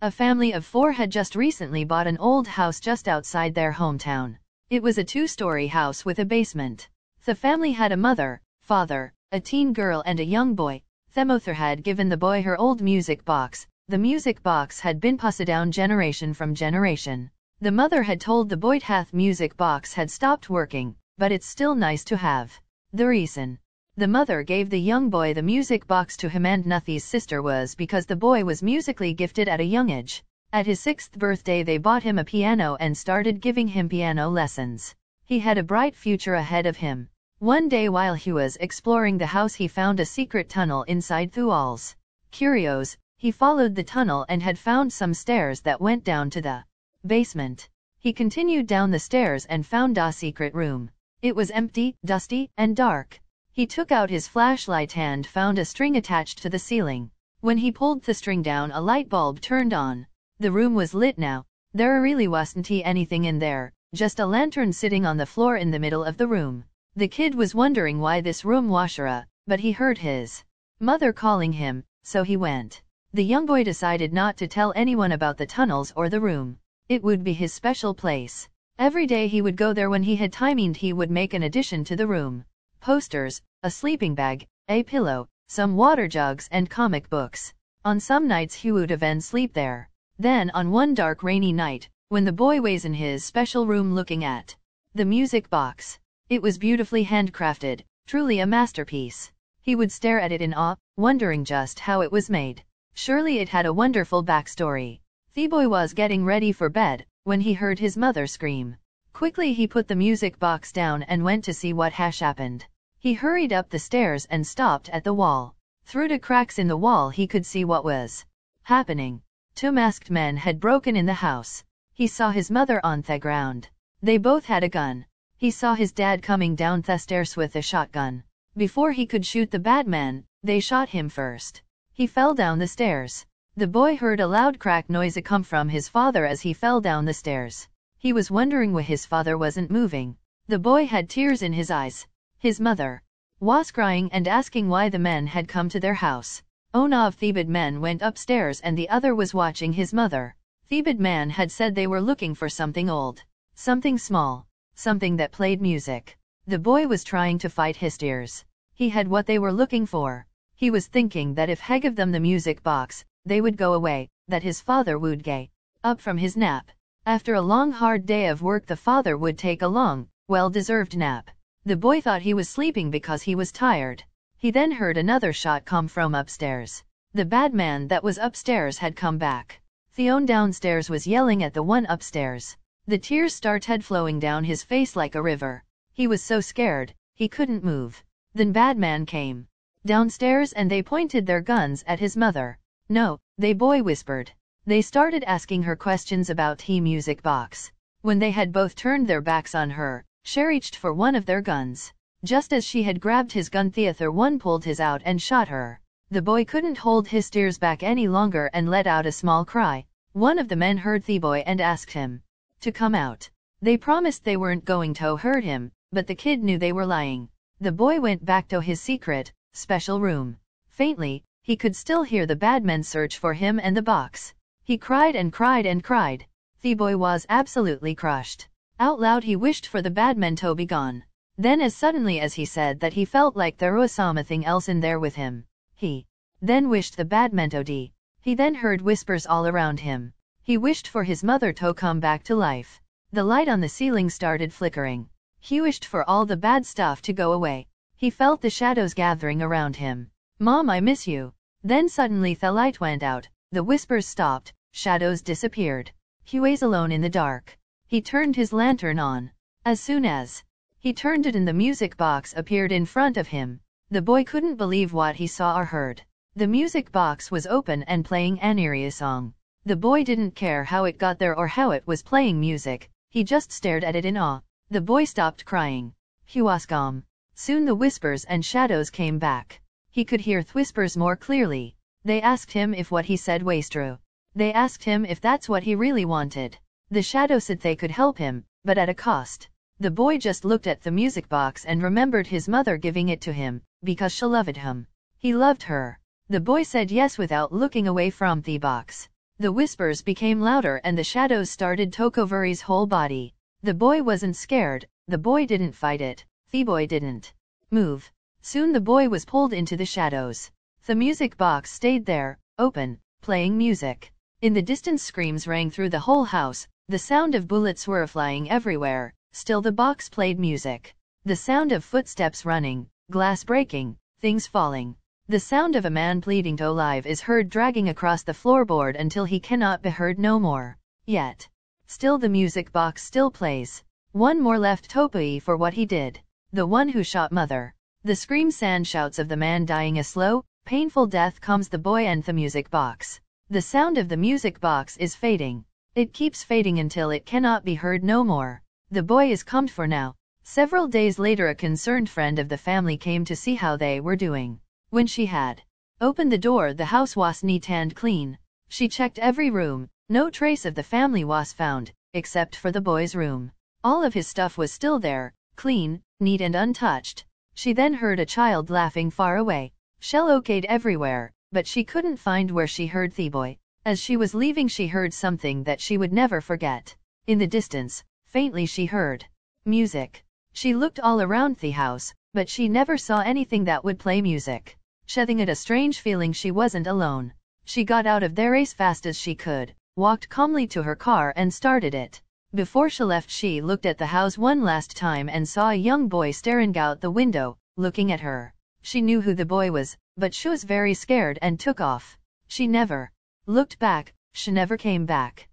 A family of four had just recently bought an old house just outside their hometown. It was a two-story house with a basement. The family had a mother, father, a teen girl and a young boy. Themother had given the boy her old music box. The music box had been passed down generation from generation. The mother had told the boy Hath music box had stopped working, but it's still nice to have. The reason. The mother gave the young boy the music box to him and Nuthy's sister was because the boy was musically gifted at a young age. At his sixth birthday they bought him a piano and started giving him piano lessons. He had a bright future ahead of him. One day while he was exploring the house he found a secret tunnel inside the walls. Curious, he followed the tunnel and had found some stairs that went down to the basement. He continued down the stairs and found a secret room. It was empty, dusty, and dark. He took out his flashlight and found a string attached to the ceiling. When he pulled the string down a light bulb turned on. The room was lit now. There really wasn't anything in there, just a lantern sitting on the floor in the middle of the room. The kid was wondering why this room washera, uh, but he heard his mother calling him, so he went. The young boy decided not to tell anyone about the tunnels or the room. It would be his special place. Every day he would go there when he had time and he would make an addition to the room. Posters, a sleeping bag, a pillow, some water jugs and comic books. On some nights he would even sleep there. Then on one dark rainy night, when the boy was in his special room looking at the music box, it was beautifully handcrafted, truly a masterpiece. He would stare at it in awe, wondering just how it was made. Surely it had a wonderful backstory. The boy was getting ready for bed, when he heard his mother scream. Quickly he put the music box down and went to see what hash happened. He hurried up the stairs and stopped at the wall. Through the cracks in the wall he could see what was happening. Two masked men had broken in the house. He saw his mother on the ground. They both had a gun. He saw his dad coming down the stairs with a shotgun. Before he could shoot the bad man, they shot him first. He fell down the stairs. The boy heard a loud crack noise come from his father as he fell down the stairs. He was wondering why his father wasn't moving. The boy had tears in his eyes. His mother was crying and asking why the men had come to their house. One of Thebid men went upstairs and the other was watching his mother. Thebid man had said they were looking for something old, something small, something that played music. The boy was trying to fight his tears. He had what they were looking for. He was thinking that if he gave them the music box, they would go away, that his father would get up from his nap. After a long hard day of work the father would take a long, well-deserved nap. The boy thought he was sleeping because he was tired. He then heard another shot come from upstairs. The bad man that was upstairs had come back. Theon downstairs was yelling at the one upstairs. The tears started flowing down his face like a river. He was so scared, he couldn't move. Then bad man came downstairs and they pointed their guns at his mother. No, they boy whispered. They started asking her questions about T music box. When they had both turned their backs on her, she reached for one of their guns. Just as she had grabbed his gun Theater one pulled his out and shot her. The boy couldn't hold his tears back any longer and let out a small cry. One of the men heard the boy and asked him to come out. They promised they weren't going to hurt him, but the kid knew they were lying. The boy went back to his secret, special room. Faintly, he could still hear the bad men search for him and the box. He cried and cried and cried. The boy was absolutely crushed. Out loud he wished for the bad men to be gone. Then as suddenly as he said that he felt like there was something else in there with him. He then wished the bad men to die. He then heard whispers all around him. He wished for his mother to come back to life. The light on the ceiling started flickering. He wished for all the bad stuff to go away. He felt the shadows gathering around him. Mom I miss you. Then suddenly the light went out, the whispers stopped, shadows disappeared. Was alone in the dark. He turned his lantern on. As soon as he turned it and the music box appeared in front of him, the boy couldn't believe what he saw or heard. The music box was open and playing an eerie song. The boy didn't care how it got there or how it was playing music, he just stared at it in awe. The boy stopped crying. Calm. Soon the whispers and shadows came back. He could hear whispers more clearly. They asked him if what he said was true. They asked him if that's what he really wanted. The shadow said they could help him, but at a cost. The boy just looked at the music box and remembered his mother giving it to him, because she loved him. He loved her. The boy said yes without looking away from the box. The whispers became louder and the shadows started Tokovuri's whole body. The boy wasn't scared, the boy didn't fight it, the boy didn't move. Soon the boy was pulled into the shadows. The music box stayed there, open, playing music. In the distance screams rang through the whole house, the sound of bullets were flying everywhere, still the box played music. The sound of footsteps running, glass breaking, things falling. The sound of a man pleading to live is heard dragging across the floorboard until he cannot be heard no more. Yet. Still the music box still plays. One more left Topui for what he did. The one who shot mother. The screams and shouts of the man dying a slow, painful death comes the boy and the music box. The sound of the music box is fading. It keeps fading until it cannot be heard no more. The boy is calmed for now. Several days later a concerned friend of the family came to see how they were doing. When she had opened the door the house was neat and clean. She checked every room, no trace of the family was found, except for the boy's room. All of his stuff was still there, clean, neat and untouched. She then heard a child laughing far away. Shell okayed everywhere, but she couldn't find where she heard the boy. As she was leaving she heard something that she would never forget. In the distance, faintly she heard music. She looked all around the house, but she never saw anything that would play music. Shedding at a strange feeling she wasn't alone. She got out of there as fast as she could, walked calmly to her car and started it. Before she left she looked at the house one last time and saw a young boy staring out the window, looking at her. She knew who the boy was, but she was very scared and took off. She never looked back, she never came back.